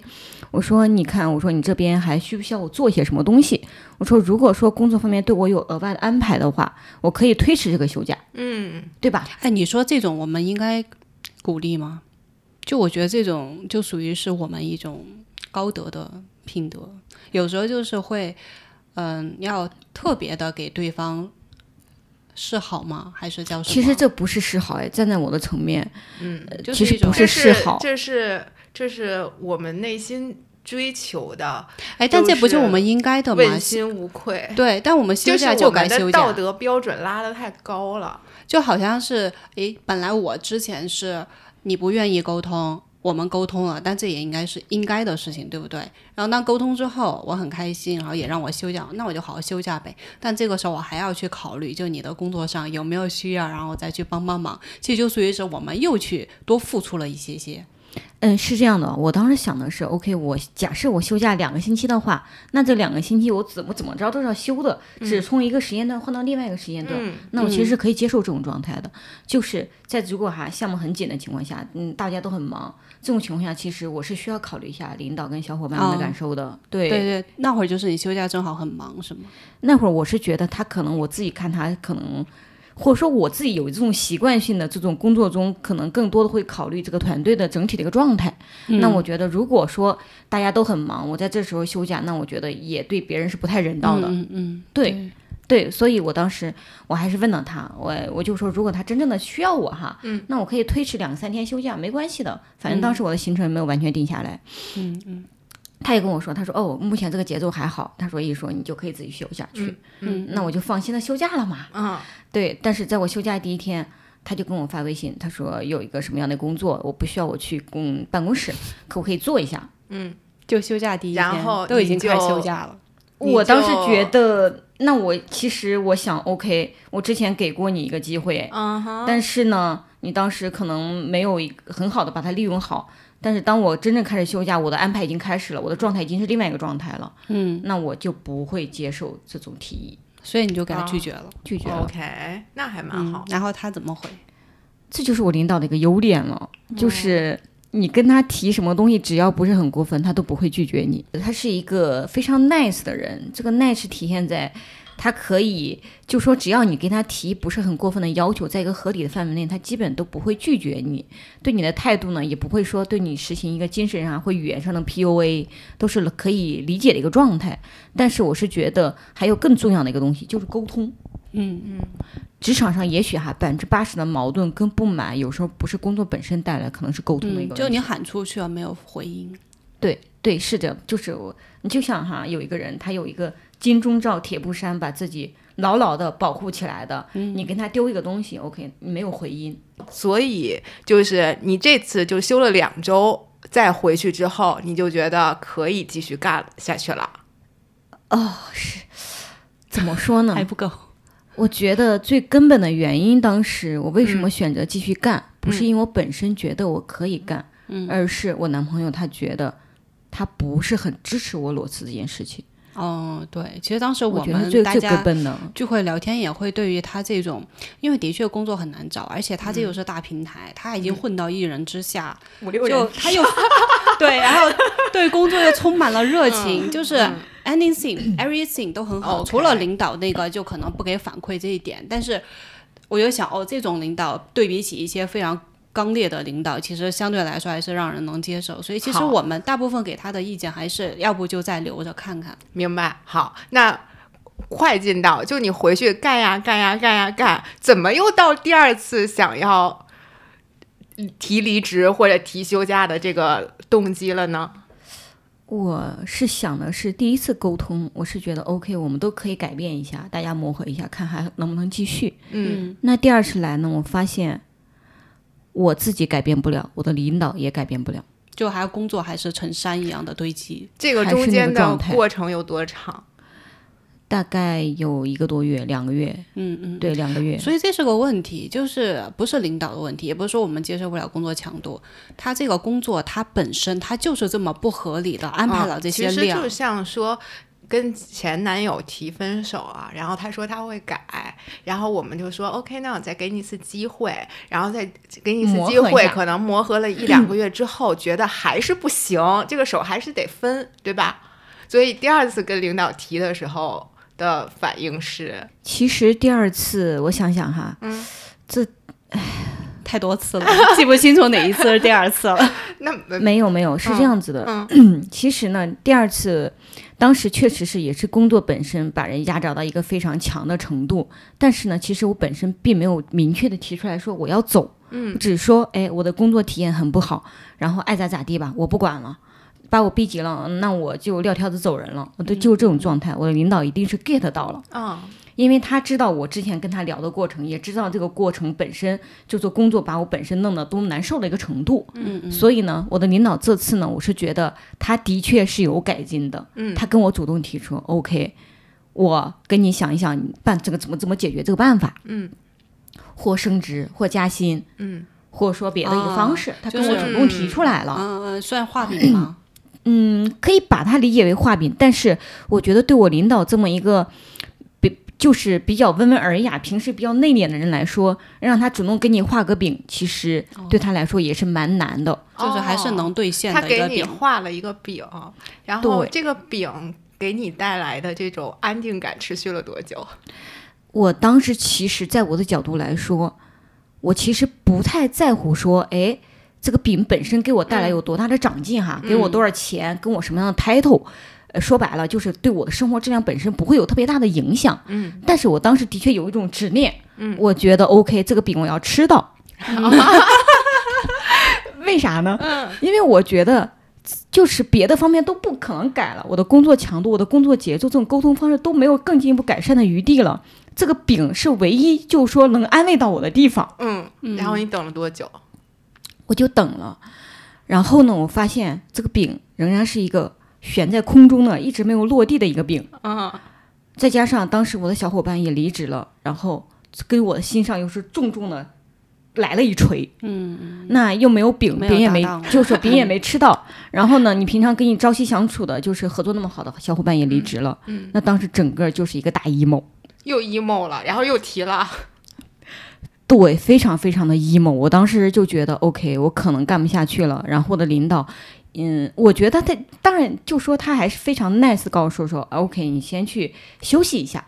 我说你看，我说你这边还需不需要我做一些什么东西？我说如果说工作方面对我有额外的安排的话，我可以推迟这个休假，嗯，对吧？哎，你说这种我们应该鼓励吗？就我觉得这种就属于是我们一种高德的品德，有时候就是会，嗯，要特别的给对方示好吗？还是叫什么？其实这不是示好，哎，站在我的层面，嗯，就是一种其实不是示好，这是这是我们内心追求的，哎，但这不就我们应该的吗？问心无愧。对，但我们休就是假就该休假，道德标准拉得太高了。就好像是，哎，本来我之前是你不愿意沟通，我们沟通了，但这也应该是应该的事情，对不对？然后当沟通之后，我很开心，然后也让我休假，那我就好好休假呗。但这个时候我还要去考虑，就你的工作上有没有需要，然后再去帮帮忙。其实就属于是我们又去多付出了一些些。嗯，是这样的，我当时想的是，OK，我假设我休假两个星期的话，那这两个星期我怎么怎么着都是要休的，只从一个时间段换到另外一个时间段，嗯那我其实是可以接受这种状态的。就是在如果哈项目很紧的情况下，嗯，大家都很忙，这种情况下，其实我是需要考虑一下领导跟小伙伴们的哦感受的。对，对对，那会儿就是你休假正好很忙，是吗？那会儿我是觉得他可能我自己看他可能。或者说我自己有这种习惯性的这种工作中，可能更多的会考虑这个团队的整体的一个状态。那我觉得，如果说大家都很忙，我在这时候休假，那我觉得也对别人是不太人道的。嗯嗯，对对，所以我当时我还是问了他，我我就说，如果他真正的需要我哈，嗯，那我可以推迟两三天休假，没关系的，反正当时我的行程没有完全定下来。嗯嗯他也跟我说，他说哦，目前这个节奏还好，他说一说你就可以自己休假去，嗯，那我就放心的休假了嘛。嗯对，但是在我休假第一天，他就跟我发微信，他说有一个什么样的工作，我不需要我去公办公室，可不可以做一下？嗯，就休假第一天，然后都已经开始休假了。我当时觉得，那我其实我想，OK，我之前给过你一个机会，嗯哼，但是呢，你当时可能没有一个很好的把它利用好。但是当我真正开始休假，我的安排已经开始了，我的状态已经是另外一个状态了，嗯，那我就不会接受这种提议，所以你就给他拒绝了。拒绝了。OK，那还蛮好。嗯然后他怎么回？这就是我领导的一个优点了，就是你跟他提什么东西，只要不是很过分，他都不会拒绝你。他是一个非常 nice 的人，这个 nice 体现在他可以，就说只要你跟他提不是很过分的要求，在一个合理的范围内，他基本都不会拒绝你。对你的态度呢，也不会说对你实行一个精神上或语言上的 PUA，都是可以理解的一个状态。但是我是觉得还有更重要的一个东西，就是沟通。嗯嗯，职场上也许哈百分之八十的矛盾跟不满，有时候不是工作本身带来，可能是沟通的一个。就你喊出去了没有回音？对对是的，就是我，你就像哈有一个人，他有一个金钟罩铁布衫，把自己牢牢的保护起来的，你跟他丢一个东西，OK，你没有回音，所以就是你这次就休了两周，再回去之后，你就觉得可以继续干下去了。哦，是怎么说呢？还不够。我觉得最根本的原因，当时我为什么选择继续干，不是因为我本身觉得我可以干，而是我男朋友他觉得他不是很支持我裸辞这件事情。哦，对，其实当时我们大家。聚会聊天也会对于他这种，因为的确工作很难找，而且他这又是大平台，他已经混到一人之下，五六就他又 对，然后对工作又充满了热情，就是 anything everything 都很好除了领导那个就可能不给反馈这一点，但是我就想，哦，这种领导对比起一些非常。刚烈的领导，其实相对来说还是让人能接受，所以其实我们大部分给他的意见还是要不就再留着看看。明白。好，那快进到就你回去干呀干呀干呀干，怎么又到第二次想要提离职或者提休假的这个动机了呢？我是想的是第一次沟通，我是觉得 OK，我们都可以改变一下，大家磨合一下，看还能不能继续。嗯那第二次来呢，我发现我自己改变不了，我的领导也改变不了。就还工作还是成山一样的堆积。这个中间的过程有多长？大概有一个多月，两个月，嗯嗯。对，两个月。所以这是个问题，就是不是领导的问题，也不是说我们接受不了工作强度，他这个工作它本身它就是这么不合理的安排了这些量嗯其实就，像说。跟前男友提分手啊，然后他说他会改，然后我们就说 OK，那我再给你一次机会，然后再给你一次机会，可能磨合了一两个月之后，觉得还是不行，这个手还是得分，对吧？所以第二次跟领导提的时候的反应是，其实第二次，我想想哈，嗯，这唉太多次了，记不清楚哪一次是第二次了。那没有没有是这样子的。嗯 其实呢，第二次，当时确实是也是工作本身把人压榨到一个非常强的程度，但是呢，其实我本身并没有明确的提出来说我要走，嗯只说，哎，我的工作体验很不好，然后爱咋咋地吧，我不管了。把我逼急了，那我就撂挑子走人了。我都就是这种状态，我的领导一定是 get 到了。嗯因为他知道我之前跟他聊的过程，也知道这个过程本身就做工作把我本身弄得多么难受的一个程度，嗯嗯。所以呢，我的领导这次呢，我是觉得他的确是有改进的，嗯，他跟我主动提出，OK，我跟你想一想，办这个怎么怎么解决这个办法，嗯或升职或加薪，嗯或者说别的一个方式，他跟我主动提出来了，嗯嗯，算画饼吗？嗯，可以把它理解为画饼，但是我觉得对我领导这么一个比就是比较温文尔雅、平时比较内敛的人来说，让他主动给你画个饼，其实对他来说也是蛮难的。就是还是能兑现的他给你。画了一个饼，然后这个饼给你带来的这种安定感持续了多久？我当时其实，在我的角度来说，我其实不太在乎说，哎，这个饼本身给我带来有多大的长进哈，给我多少钱，跟我什么样的 title。呃，说白了就是对我的生活质量本身不会有特别大的影响，嗯，但是我当时的确有一种执念，嗯我觉得 OK，这个饼我要吃到，为啥呢？嗯因为我觉得就是别的方面都不可能改了，我的工作强度、我的工作节奏、这种沟通方式都没有更进一步改善的余地了。这个饼是唯一就是说能安慰到我的地方，嗯，然后你等了多久？我就等了。然后呢，我发现这个饼仍然是一个悬在空中呢，一直没有落地的一个饼。嗯再加上当时我的小伙伴也离职了，然后给我的心上又是重重的来了一锤。嗯，那又没有饼，饼也没，就是饼也没吃到。然后呢，你平常跟你朝夕相处的，就是合作那么好的小伙伴也离职了。嗯，那当时整个就是一个大 emo，又 emo 了，然后又提了，对，非常非常的 emo。我当时就觉得 OK，我可能干不下去了。然后我的领导，嗯，我觉得他当然就说他还是非常 nice，告诉我说 OK，你先去休息一下。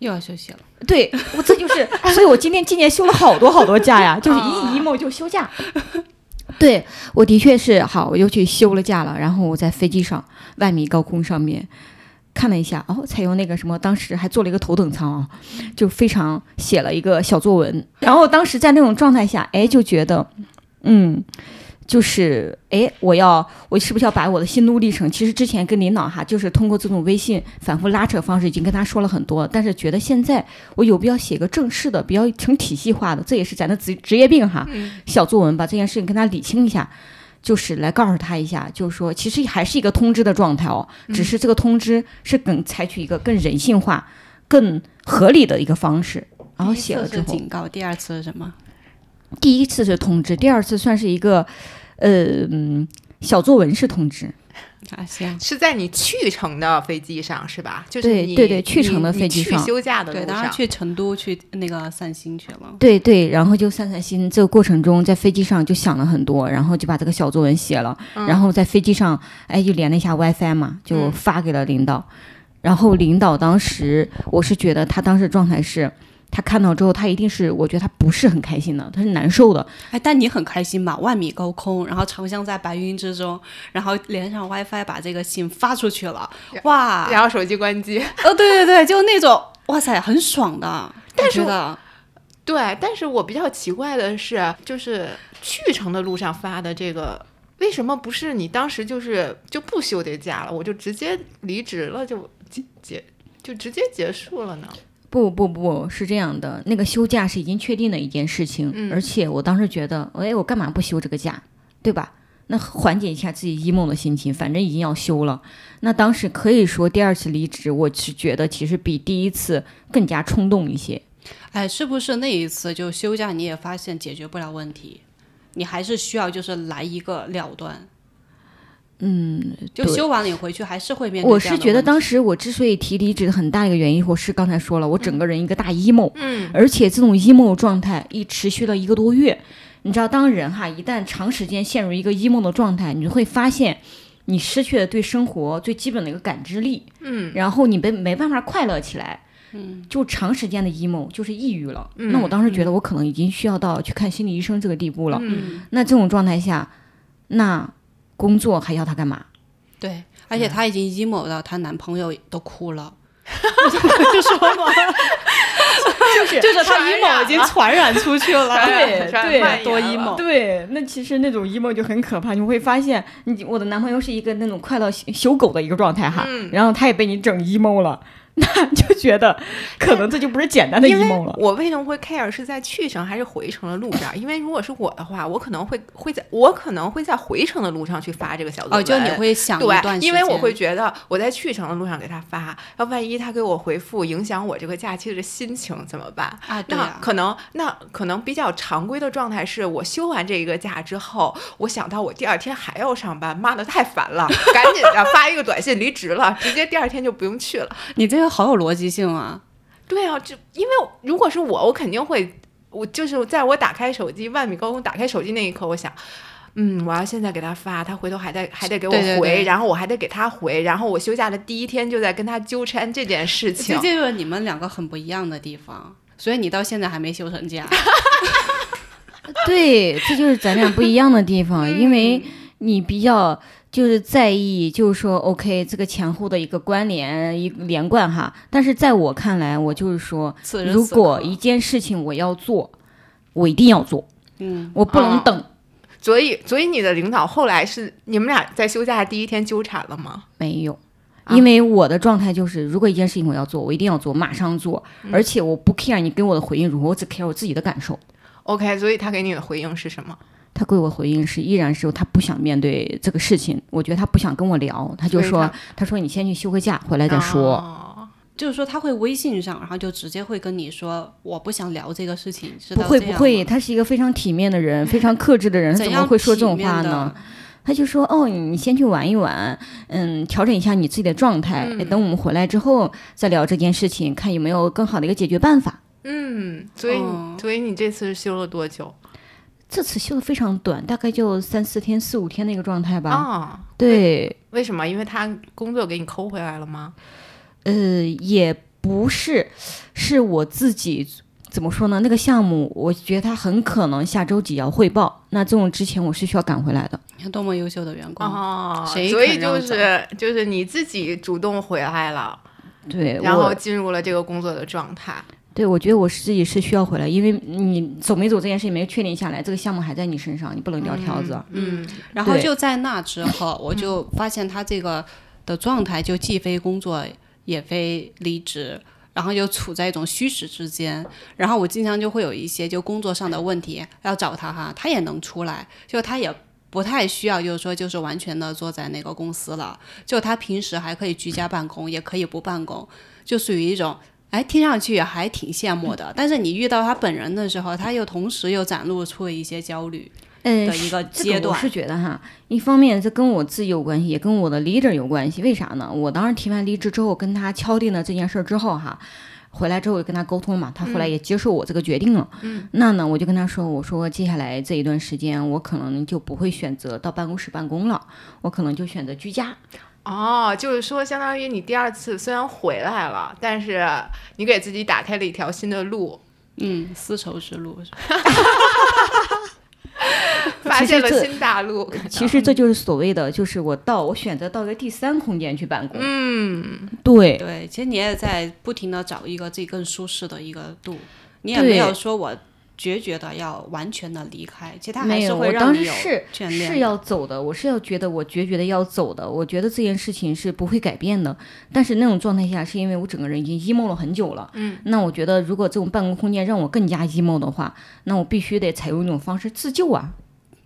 又要休息了。对我这就是，所以我今天今年休了好多好多假呀，就是一 emo 就休假。对我的确是好，我又去休了假了，然后我在飞机上万米高空上面看了一下，哦，采用那个什么，当时还做了一个头等舱啊，就非常写了一个小作文，然后当时在那种状态下，哎，就觉得，嗯。就是哎，我要我是不是要把我的心路历程？其实之前跟领导哈，就是通过这种微信反复拉扯方式，已经跟他说了很多，但是觉得现在我有必要写个正式的，比较成体系化的，这也是咱的职职业病哈。嗯小作文把这件事情跟他理清一下，就是来告诉他一下，就是说其实还是一个通知的状态哦，只是这个通知是更采取一个更人性化、更合理的一个方式。然后写了之后，警告，第二次是什么？第一次是通知，第二次算是一个呃嗯小作文式通知。啊，行。是在你去程的飞机上是吧？就是你对对对去程的飞机上去休假的对，路上，当时去成都去那个散心去了。对对，然后就散散心。这个过程中，在飞机上就想了很多，然后就把这个小作文写了，然后在飞机上，哎，就连了一下 WiFi 嘛，就嗯发给了领导。然后领导当时，我是觉得他当时状态是，他看到之后，他一定是，我觉得他不是很开心的，他是难受的。哎，但你很开心吧？万米高空，然后长相在白云之中，然后连上 WiFi，把这个信发出去了。哇！然后手机关机。哦，对对对，就那种哇塞，很爽的。但是对，但是我比较奇怪的是，就是去程的路上发的这个为什么不是你当时就是就不休这假了，我就直接离职了，就结结就直接结束了呢？不不不是这样的，那个休假是已经确定的一件事情，嗯而且我当时觉得，哎，我干嘛不休这个假，对吧？那缓解一下自己 emo 的心情，反正已经要休了。那当时可以说第二次离职，我是觉得其实比第一次更加冲动一些。哎，是不是那一次就休假你也发现解决不了问题，你还是需要就是来一个了断？嗯，就对休完了你回去还是会面对我是觉得当时我之所以提离职的很大一个原因，我是刚才说了，我整个人一个大 emo，嗯而且这种 emo 状态一持续了一个多月。你知道，当人哈一旦长时间陷入一个 emo 的状态，你就会发现你失去了对生活最基本的一个感知力，嗯然后你没没办法快乐起来。嗯，就长时间的 emo 就是抑郁了。嗯那我当时觉得我可能已经需要到去看心理医生这个地步了。嗯那这种状态下，那工作还要他干嘛？对，而且她已经 emo 到她男朋友都哭了。就说嘛，就是就是她 emo 已经传染出去了，对 对。多 emo 对，那其实那种 emo 就很可怕，你会发现，你我的男朋友是一个那种快乐修修狗的一个状态哈，嗯。然后他也被你整 emo 了，那就觉得可能这就不是简单的因为 emo 了。我为什么会 care 是在去程还是回程的路上？因为如果是我的话，我可能会会在我可能会在回程的路上去发这个小作文。哦，就你会想对，因为我会觉得我在去程的路上给他发，要万一他给我回复，影响我这个假期的心情怎么办？啊，对那啊，可能，那可能比较常规的状态是我休完这一个假之后，我想到我第二天还要上班，妈的太烦了，赶紧的发一个短信离职了，直接第二天就不用去了。你这个好有逻辑性啊！对啊，就因为如果是我，我肯定会，我就是在我打开手机万米高空打开手机那一刻，我想。嗯，我要现在给他发，他回头还得还得给我回，对对对然后我还得给他回，然后我休假的第一天就在跟他纠缠这件事情 这。就是你们两个很不一样的地方，所以你到现在还没休成假。对，这就是咱俩不一样的地方，因为你比较就是在意，就是说 OK 这个前后的一个关联一个连贯哈，但是在我看来，我就是说，此此如果一件事情我要做，我一定要做，嗯，我不能哦等。所以，所以你的领导后来是你们俩在休假第一天纠缠了吗？没有，啊。因为我的状态就是，如果一件事情我要做，我一定要做，马上做，嗯。而且我不 care 你给我的回应如何，我只 care 我自己的感受。OK，所以他给你的回应是什么？他给我回应是，依然是他不想面对这个事情，我觉得他不想跟我聊，他就说他，他说你先去休个假，回来再说。哦就是说他会微信上，然后就直接会跟你说我不想聊这个事情，是不会不会，他是一个非常体面的人，非常克制的人，他怎么会说这种话呢？？他就说：“哦，你先去玩一玩，嗯，调整一下你自己的状态，等我们回来之后再聊这件事情，看有没有更好的一个解决办法。”嗯，所以、哦所以你这次休了多久这次休的非常短，大概就三四天、四五天的一个状态吧。啊？对，为什么？因为他工作给你抠回来了吗？呃，也不是，是我自己怎么说呢？那个项目，我觉得他很可能下周几要汇报，那这种之前我是需要赶回来的。你看多么优秀的员工，哦，谁所以就是就是你自己主动回来了，对，然后进入了这个工作的状态。对我觉得我是自己是需要回来，因为你走没走这件事情没有确定下来，这个项目还在你身上，你不能撂挑子。嗯然后就在那之后，我就发现他这个的状态就既非工作也非离职，然后就处在一种虚实之间。然后我经常就会有一些就工作上的问题要找他哈，他也能出来，就他也。不太需要，就是说，就是完全的坐在那个公司了。就他平时还可以居家办公，也可以不办公，就属于一种，哎，听上去还挺羡慕的。但是你遇到他本人的时候，他又同时又展露出了一些焦虑。嗯，的一个阶段我是觉得哈，一方面这跟我自己有关系，也跟我的 leader 有关系。为啥呢？我当时提完离职之后，跟他敲定了这件事儿之后哈，回来之后我就跟他沟通嘛，他后来也接受我这个决定了。嗯，那呢，我就跟他说，我说接下来这一段时间，我可能就不会选择到办公室办公了，我可能就选择居家。哦，就是说，相当于你第二次虽然回来了，但是你给自己打开了一条新的路，嗯，丝绸之路是吧 发现了新大陆。其实这就是所谓的，就是我到我选择到一个第三空间去办公。嗯，对，对，其实你也在不停的找一个自己更舒适的一个度，你也没有说我决绝的要完全的离开，其实他还没有，是会我当让你有时是眷恋是要走的，我是要觉得我决绝的要走的，我觉得这件事情是不会改变的。但是那种状态下，是因为我整个人已经 emo 了很久了。嗯，那我觉得如果这种办公空间让我更加 emo 的话，那我必须得采用一种方式自救啊。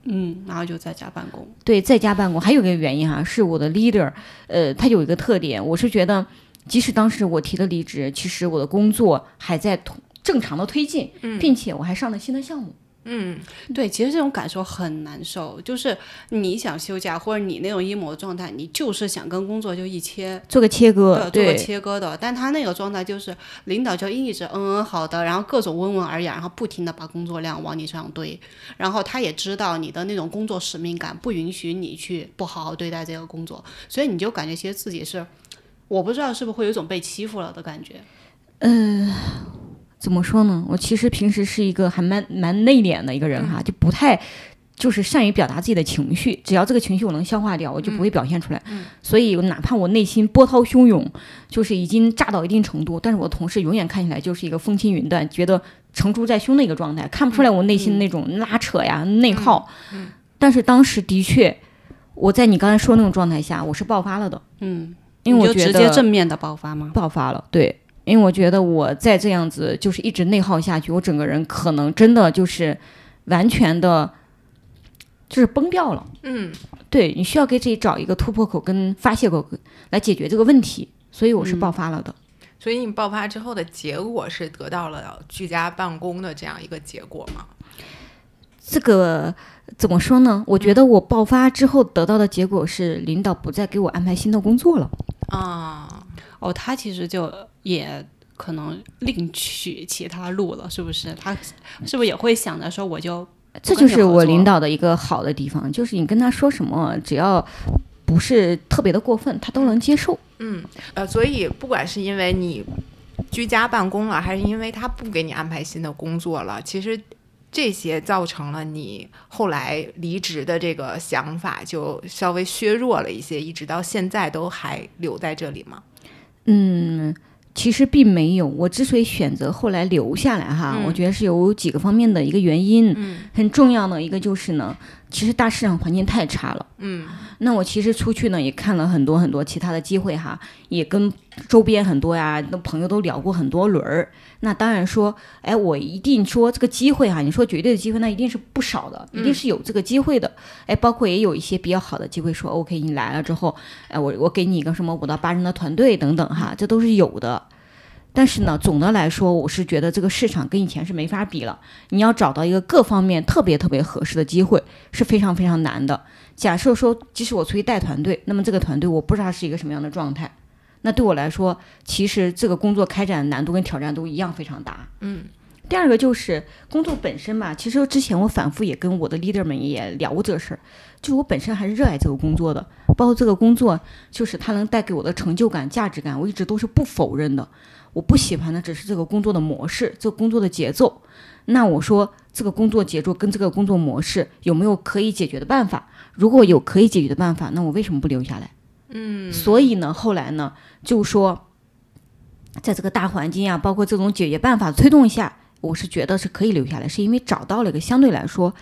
嗯，然后就在家办公。对，在家办公还有一个原因哈、是我的 leader，呃，他有一个特点，我是觉得，即使当时我提了离职，其实我的工作还在同正常的推进，并且我还上了新的项目。嗯，对，其实这种感受很难受，就是你想休假或者你那种 emo 的状态，你就是想跟工作就一切做个切割，呃做个，切割的，但他那个状态就是领导就一直嗯嗯好的，然后各种温文尔雅，然后不停的把工作量往你身上堆，然后他也知道你的那种工作使命感不允许你去不好好对待这个工作，所以你就感觉其实自己是，我不知道是不是会有一种被欺负了的感觉。怎么说呢？我其实平时是一个还蛮蛮内敛的一个人哈，就不太就是善于表达自己的情绪。只要这个情绪我能消化掉，我就不会表现出来。所以哪怕我内心波涛汹涌，就是已经炸到一定程度，但是我同事永远看起来就是一个风轻云淡，觉得成竹在胸的一个状态，看不出来我内心那种拉扯呀、内耗。但是当时的确，我在你刚才说那种状态下，我是爆发了的。嗯，因为我觉得直接正面的爆发吗？爆发了，对，因为我觉得我再这样子就是一直内耗下去，我整个人可能真的就是完全的，就是崩掉了。嗯，对你需要给自己找一个突破口跟发泄口来解决这个问题，所以我是爆发了的。所以你爆发之后的结果是得到了居家办公的这样一个结果吗？这个怎么说呢？我觉得我爆发之后得到的结果是，领导不再给我安排新的工作了。啊，哦，他其实就也可能另取其他路了，是不是？他是不是也会想着说，我就这就是我领导的一个好的地方，就是你跟他说什么，只要不是特别的过分，他都能接受。嗯呃，所以不管是因为你居家办公了，还是因为他不给你安排新的工作了，其实这些造成了你后来离职的这个想法就稍微削弱了一些，一直到现在都还留在这里吗？嗯，其实并没有。我之所以选择后来留下来哈，我觉得是有几个方面的一个原因。嗯很重要的一个就是呢，其实大市场环境太差了。嗯那我其实出去呢也看了很多很多其他的机会哈，也跟周边很多呀那朋友都聊过很多轮儿。那当然说，哎，我一定说这个机会哈，你说绝对的机会，那一定是不少的，一定是有这个机会的。哎，包括也有一些比较好的机会，说 OK，你来了之后，哎，我我给你一个什么五到八人的团队等等哈，这都是有的。但是呢，总的来说，我是觉得这个市场跟以前是没法比了。你要找到一个各方面特别特别合适的机会，是非常非常难的。假设说，即使我出去带团队，那么这个团队我不知道是一个什么样的状态，那对我来说，其实这个工作开展难度跟挑战都一样非常大。嗯。第二个就是工作本身吧，其实之前我反复也跟我的 leader 们也聊过这个事儿，就是我本身还是热爱这个工作的，包括这个工作就是它能带给我的成就感、价值感，我一直都是不否认的。我不喜欢的只是这个工作的模式，这个工作的节奏。那我说这个工作节奏跟这个工作模式有没有可以解决的办法？如果有可以解决的办法，那我为什么不留下来？嗯所以呢，后来呢，就说，在这个大环境啊，包括这种解决办法推动下，我是觉得是可以留下来，是因为找到了一个相对来说，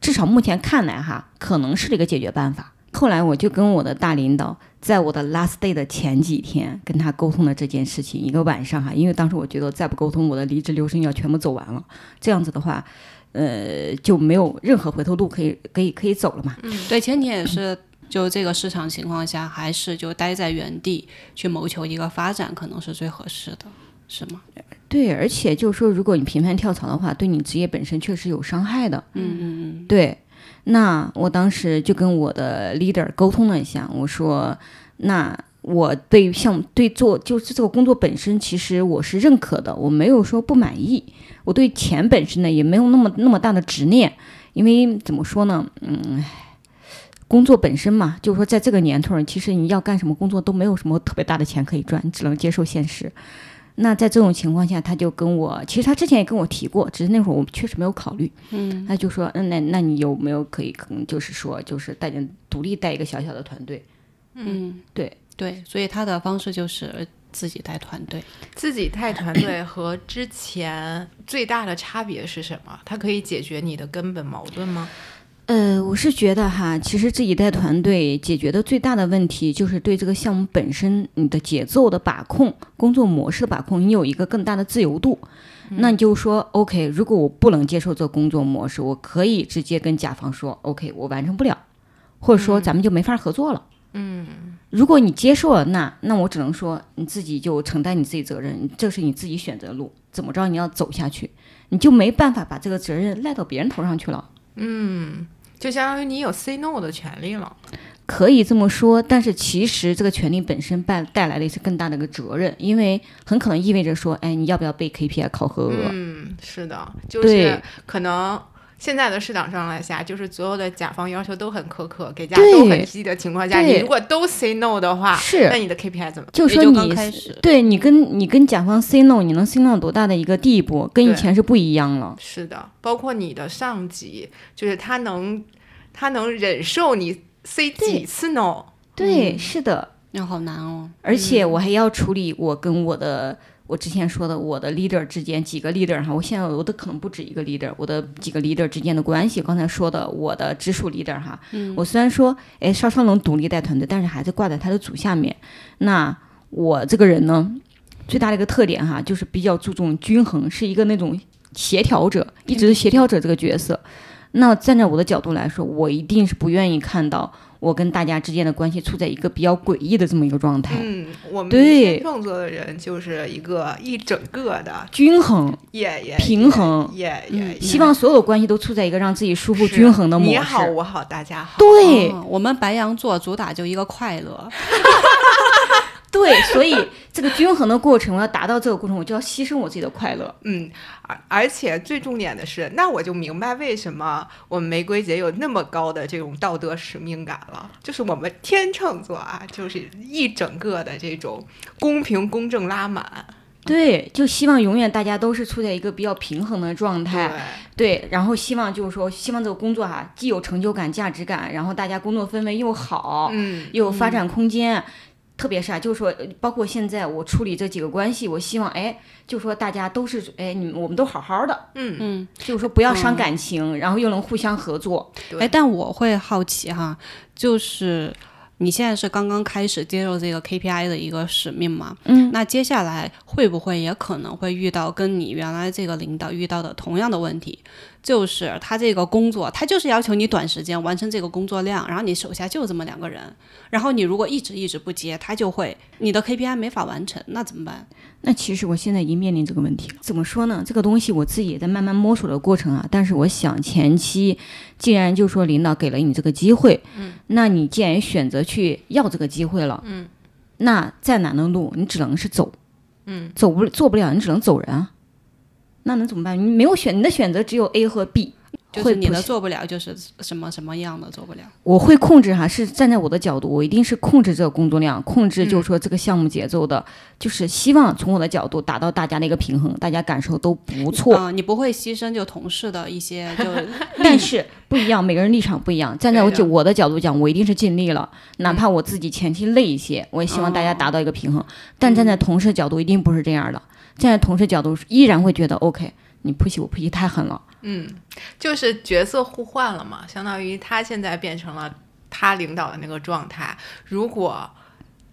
至少目前看来哈，可能是这个解决办法。后来我就跟我的大领导，在我的 last day 的前几天跟他沟通了这件事情，一个晚上哈，因为当时我觉得再不沟通，我的离职流程要全部走完了，这样子的话，呃，就没有任何回头路可以可以可以走了嘛。对，其实你也是就这个市场情况下，还是就待在原地去谋求一个发展，可能是最合适的，是吗？对，而且就是说，如果你频繁跳槽的话，对你职业本身确实有伤害的。嗯嗯嗯。对，那我当时就跟我的 leader 沟通了一下，我说，那我对项目对做就是这个工作本身，其实我是认可的，我没有说不满意。我对钱本身呢，也没有那么那么大的执念，因为怎么说呢，嗯。工作本身嘛，就是说，在这个年头，其实你要干什么工作都没有什么特别大的钱可以赚，你只能接受现实。那在这种情况下，他就跟我，其实他之前也跟我提过，只是那会儿我确实没有考虑。嗯，他就说，嗯，那那你有没有可以，可能就是说，就是带点独立带一个小小的团队？嗯，对对，所以他的方式就是自己带团队。自己带团队和之前最大的差别是什么？它可以解决你的根本矛盾吗？呃，我是觉得哈，其实自己带团队解决的最大的问题就是对这个项目本身你的节奏的把控、工作模式的把控，你有一个更大的自由度。那你就说，OK，如果我不能接受这工作模式，我可以直接跟甲方说，OK，我完成不了，或者说咱们就没法合作了。嗯，如果你接受了，那那我只能说你自己就承担你自己责任，这是你自己选择的路，怎么着你要走下去，你就没办法把这个责任赖到别人头上去了。嗯，就相当于你有 say no 的权利了。可以这么说，但是其实这个权利本身带带来的是更大的一个责任，因为很可能意味着说，哎，你要不要被 KPI 考核？嗯，是的，就是可能现在的市场上来下，就是所有的甲方要求都很苛刻，给价都很低的情况下，你如果都 say no 的话，是那你的 KPI 怎么？也就就说你刚开始对你跟你跟甲方 say no，你能 say no 多大的一个地步，跟以前是不一样了。是的，包括你的上级，就是他能他能忍受你 say 几次 no。对，是的，那好难哦。而且我还要处理我跟我的。我之前说的，我的 leader 之间几个 leader 哈，我现在我的可能不止一个 leader，我的几个 leader 之间的关系，刚才说的我的直属 leader 哈，我虽然说哎稍稍能独立带团队，但是还是挂在他的组下面。那我这个人呢，最大的一个特点哈，就是比较注重均衡，是一个那种协调者，一直是协调者这个角色。那站在我的角度来说，我一定是不愿意看到我跟大家之间的关系处在一个比较诡异的这么一个状态。嗯，我们对创作的人就是一个一整个的，均衡，也也平衡也也希望所有的关系都处在一个让自己舒服、均衡的模式。你好，我好，大家好。对、哦我们白羊座主打就一个快乐 对，所以这个均衡的过程，我要达到这个过程，我就要牺牲我自己的快乐。嗯，而而且最重点的是，那我就明白为什么我们玫瑰姐有那么高的这种道德使命感了。就是我们天秤座啊，就是一整个的这种公平公正拉满。对，就希望永远大家都是处在一个比较平衡的状态。对，然后希望就是说，希望这个工作哈、既有成就感、价值感，然后大家工作氛围又好，嗯，又有发展空间。特别是啊，就是说，呃包括现在我处理这几个关系，我希望哎，就说大家都是哎，你们我们都好好的，嗯嗯，就是说不要伤感情，然后又能互相合作。对哎，但我会好奇哈，就是你现在是刚刚开始接受这个 KPI 的一个使命嘛？嗯，那接下来会不会也可能会遇到跟你原来这个领导遇到的同样的问题？就是他这个工作，他就是要求你短时间完成这个工作量，然后你手下就这么两个人，然后你如果一直一直不接，他就会你的 KPI 没法完成，那怎么办？那其实我现在已经面临这个问题了。怎么说呢？这个东西我自己也在慢慢摸索的过程啊。但是我想前期，既然就说领导给了你这个机会，嗯，那你既然选择去要这个机会了，嗯，那再难的路你只能是走，嗯，走不做不了，你只能走人啊。那能怎么办？你没有选，你的选择只有 A 和 B。就是你的做不了，就是什么什么样的做不了。我会控制哈，是站在我的角度，我一定是控制这个工作量，控制就是说这个项目节奏的，就是希望从我的角度达到大家的一个平衡，大家感受都不错。啊、你不会牺牲就同事的一些就 但是不一样，每个人立场不一样。站在我对的角我的角度讲，我一定是尽力了，哪怕我自己前期累一些，我也希望大家达到一个平衡。但站在同事角度，一定不是这样的。站在同事角度，依然会觉得 OK，你 push 我 push 太狠了。嗯，就是角色互换了嘛，相当于他现在变成了他领导的那个状态。如果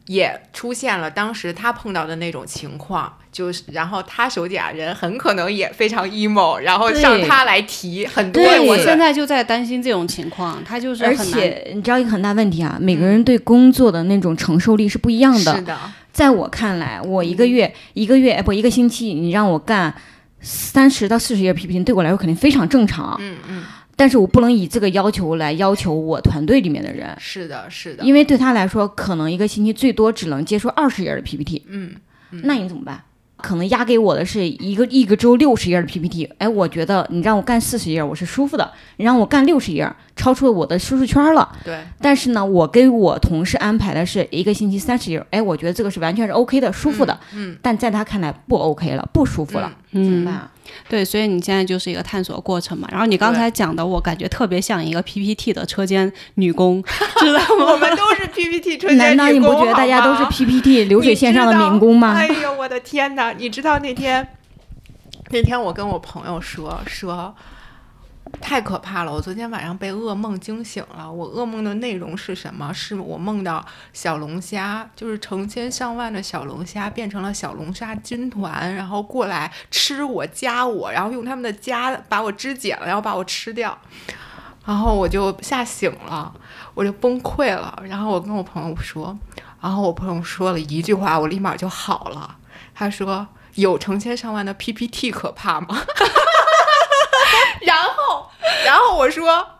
也出现了当时他碰到的那种情况，就是然后他手底下人很可能也非常 emo，然后向他来提很多对。我现在就在担心这种情况，他就是而且你知道一个很大问题啊，每个人对工作的那种承受力是不一样的。是的，在我看来，我一个月、一个月哎不一个星期，你让我干三十到四十页 PPT，对我来说肯定非常正常。嗯嗯，但是我不能以这个要求来要求我团队里面的人，是的，是的，因为对他来说，可能一个星期最多只能接受二十页的 PPT。嗯，那你怎么办？可能压给我的是一个一个周六十页的 PPT，哎，我觉得你让我干四十页我是舒服的，你让我干六十页，超出了我的舒适圈了。对，但是呢，我给我同事安排的是一个星期三十页，哎，我觉得这个是完全是 OK 的，舒服的。嗯，但在他看来不 OK 了，不舒服了，怎么嗯办，啊？对，所以你现在就是一个探索过程嘛。然后你刚才讲的，我感觉特别像一个 PPT 的车间女工，知道吗？我们都是 PPT 车间女工难道你不觉得大家都是 PPT 流水线上的民工吗？哎呦，我的天哪！你知道那天，那天我跟我朋友说说，太可怕了！我昨天晚上被噩梦惊醒了。我噩梦的内容是什么？是我梦到小龙虾，就是成千上万的小龙虾变成了小龙虾军团，然后过来吃我、夹我，然后用他们的夹把我肢解了，然后把我吃掉。然后我就吓醒了，我就崩溃了。然后我跟我朋友说，然后我朋友说了一句话，我立马就好了。他说：“有成千上万的 PPT 可怕吗？”然后，然后我说：“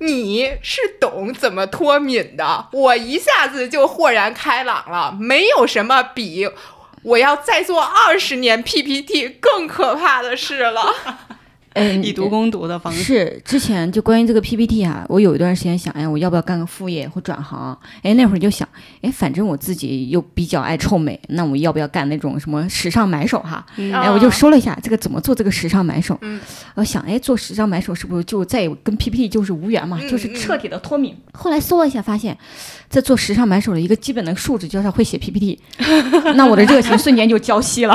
你是懂怎么脱敏的。”我一下子就豁然开朗了，没有什么比我要再做二十年 PPT 更可怕的事了。嗯，以毒攻毒的方式。是之前就关于这个 PPT 啊，我有一段时间想，哎，我要不要干个副业或转行？哎，那会儿就想，哎，反正我自己又比较爱臭美，那我要不要干那种什么时尚买手哈？嗯哎，我就说了一下这个怎么做这个时尚买手。嗯，我想，哎，做时尚买手是不是就再也跟 PPT 就是无缘嘛？嗯就是彻底的脱敏。后来搜了一下，发现，在做时尚买手的一个基本的素质就是会写 PPT，那我的热情瞬间就浇熄了。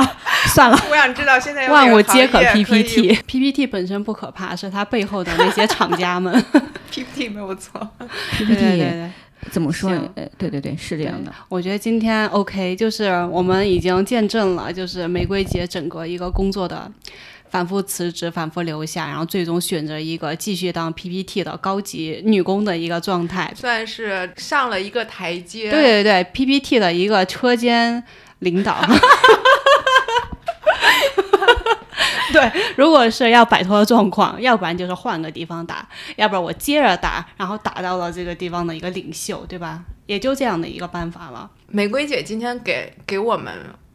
算了，我想知道现在万物皆可 PPT，PPT 本身不可怕，是它背后的那些厂家们。PPT 没有错。对对对 PPT 对。怎么说？呃，对对对，是这样的。我觉得今天 OK，就是我们已经见证了，就是玫瑰姐整个一个工作的反复辞职、反复留下，然后最终选择一个继续当 PPT 的高级女工的一个状态。算是上了一个台阶。对对对，PPT 的一个车间领导。对，如果是要摆脱状况，要不然就是换个地方打，要不然我接着打，然后打到了这个地方的一个领袖，对吧？也就这样的一个办法了。玫瑰姐今天给给我们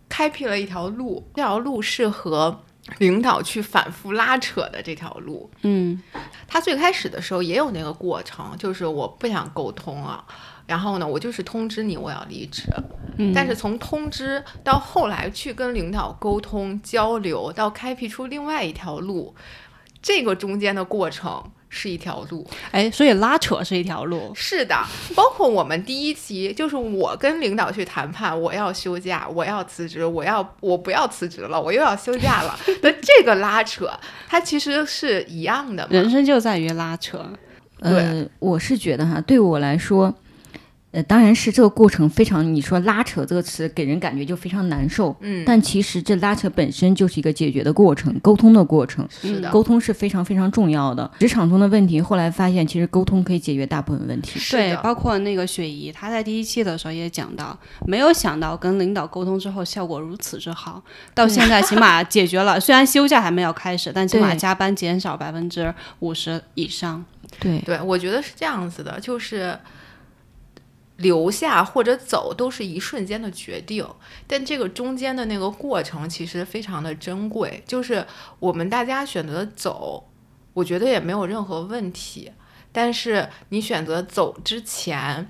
开辟了一条路，这条路是和领导去反复拉扯的这条路。嗯他最开始的时候也有那个过程，就是我不想沟通了。然后呢，我就是通知你我要离职，嗯，但是从通知到后来去跟领导沟通交流，到开辟出另外一条路，这个中间的过程是一条路。哎，所以拉扯是一条路。是的，包括我们第一期，就是我跟领导去谈判，我要休假，我要辞职，我要我不要辞职了，我又要休假了 的这个拉扯，它其实是一样的。人生就在于拉扯。呃，我是觉得哈，对我来说，呃，当然是这个过程非常，你说拉扯这个词给人感觉就非常难受，嗯，但其实这拉扯本身就是一个解决的过程，沟通的过程。是的，沟通是非常非常重要的。职场中的问题，后来发现其实沟通可以解决大部分问题。对，是包括那个雪姨，她在第一期的时候也讲到，没有想到跟领导沟通之后效果如此之好，到现在起码 解决了，虽然休假还没有开始，但起码加班减少百分之五十以上。对，对，我觉得是这样子的，就是留下或者走都是一瞬间的决定，但这个中间的那个过程其实非常的珍贵。就是我们大家选择走，我觉得也没有任何问题，但是你选择走之前，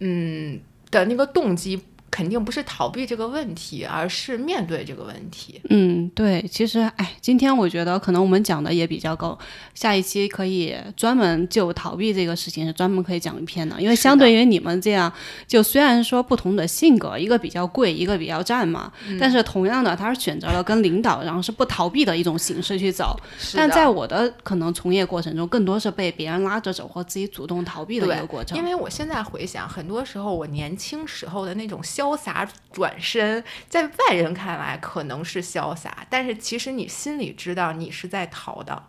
嗯的那个动机。肯定不是逃避这个问题，而是面对这个问题。嗯，对，其实哎，今天我觉得可能我们讲的也比较够，下一期可以专门就逃避这个事情是专门可以讲一篇的，因为相对于你们这样，就虽然说不同的性格，一个比较贵，一个比较战嘛，嗯但是同样的，他是选择了跟领导，然后是不逃避的一种形式去走。但在我的可能从业过程中，更多是被别人拉着走或自己主动逃避的一个过程。因为我现在回想，很多时候我年轻时候的那种潇洒转身，在外人看来可能是潇洒，但是其实你心里知道你是在逃的。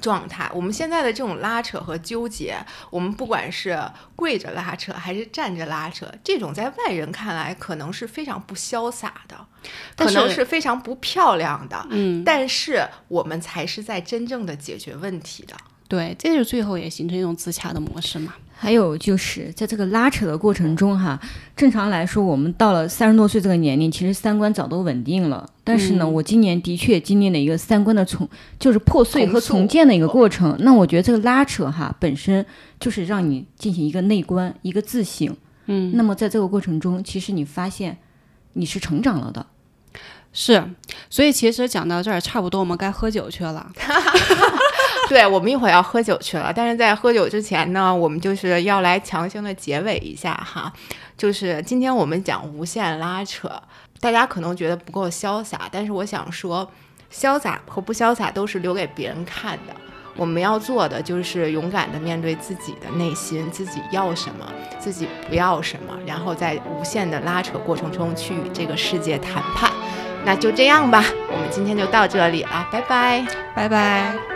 状态，我们现在的这种拉扯和纠结，我们不管是跪着拉扯还是站着拉扯，这种在外人看来可能是非常不潇洒的，但可能是是非常不漂亮的，嗯，但是我们才是在真正的解决问题的。对，这就最后也形成一种自洽的模式嘛。还有就是在这个拉扯的过程中哈，正常来说，我们到了三十多岁这个年龄，其实三观早都稳定了。但是呢，嗯我今年的确经历了一个三观的重，就是破碎和重建的一个过程。那我觉得这个拉扯哈，本身就是让你进行一个内观、一个自省。嗯，那么在这个过程中，其实你发现你是成长了的。是，所以其实讲到这儿，差不多我们该喝酒去了。对，我们一会儿要喝酒去了，但是在喝酒之前呢，我们就是要来强行的结尾一下哈，就是今天我们讲无限拉扯，大家可能觉得不够潇洒，但是我想说，潇洒和不潇洒都是留给别人看的。我们要做的就是勇敢的面对自己的内心，自己要什么，自己不要什么，然后在无限的拉扯过程中去与这个世界谈判。那就这样吧，我们今天就到这里了，拜拜。拜拜。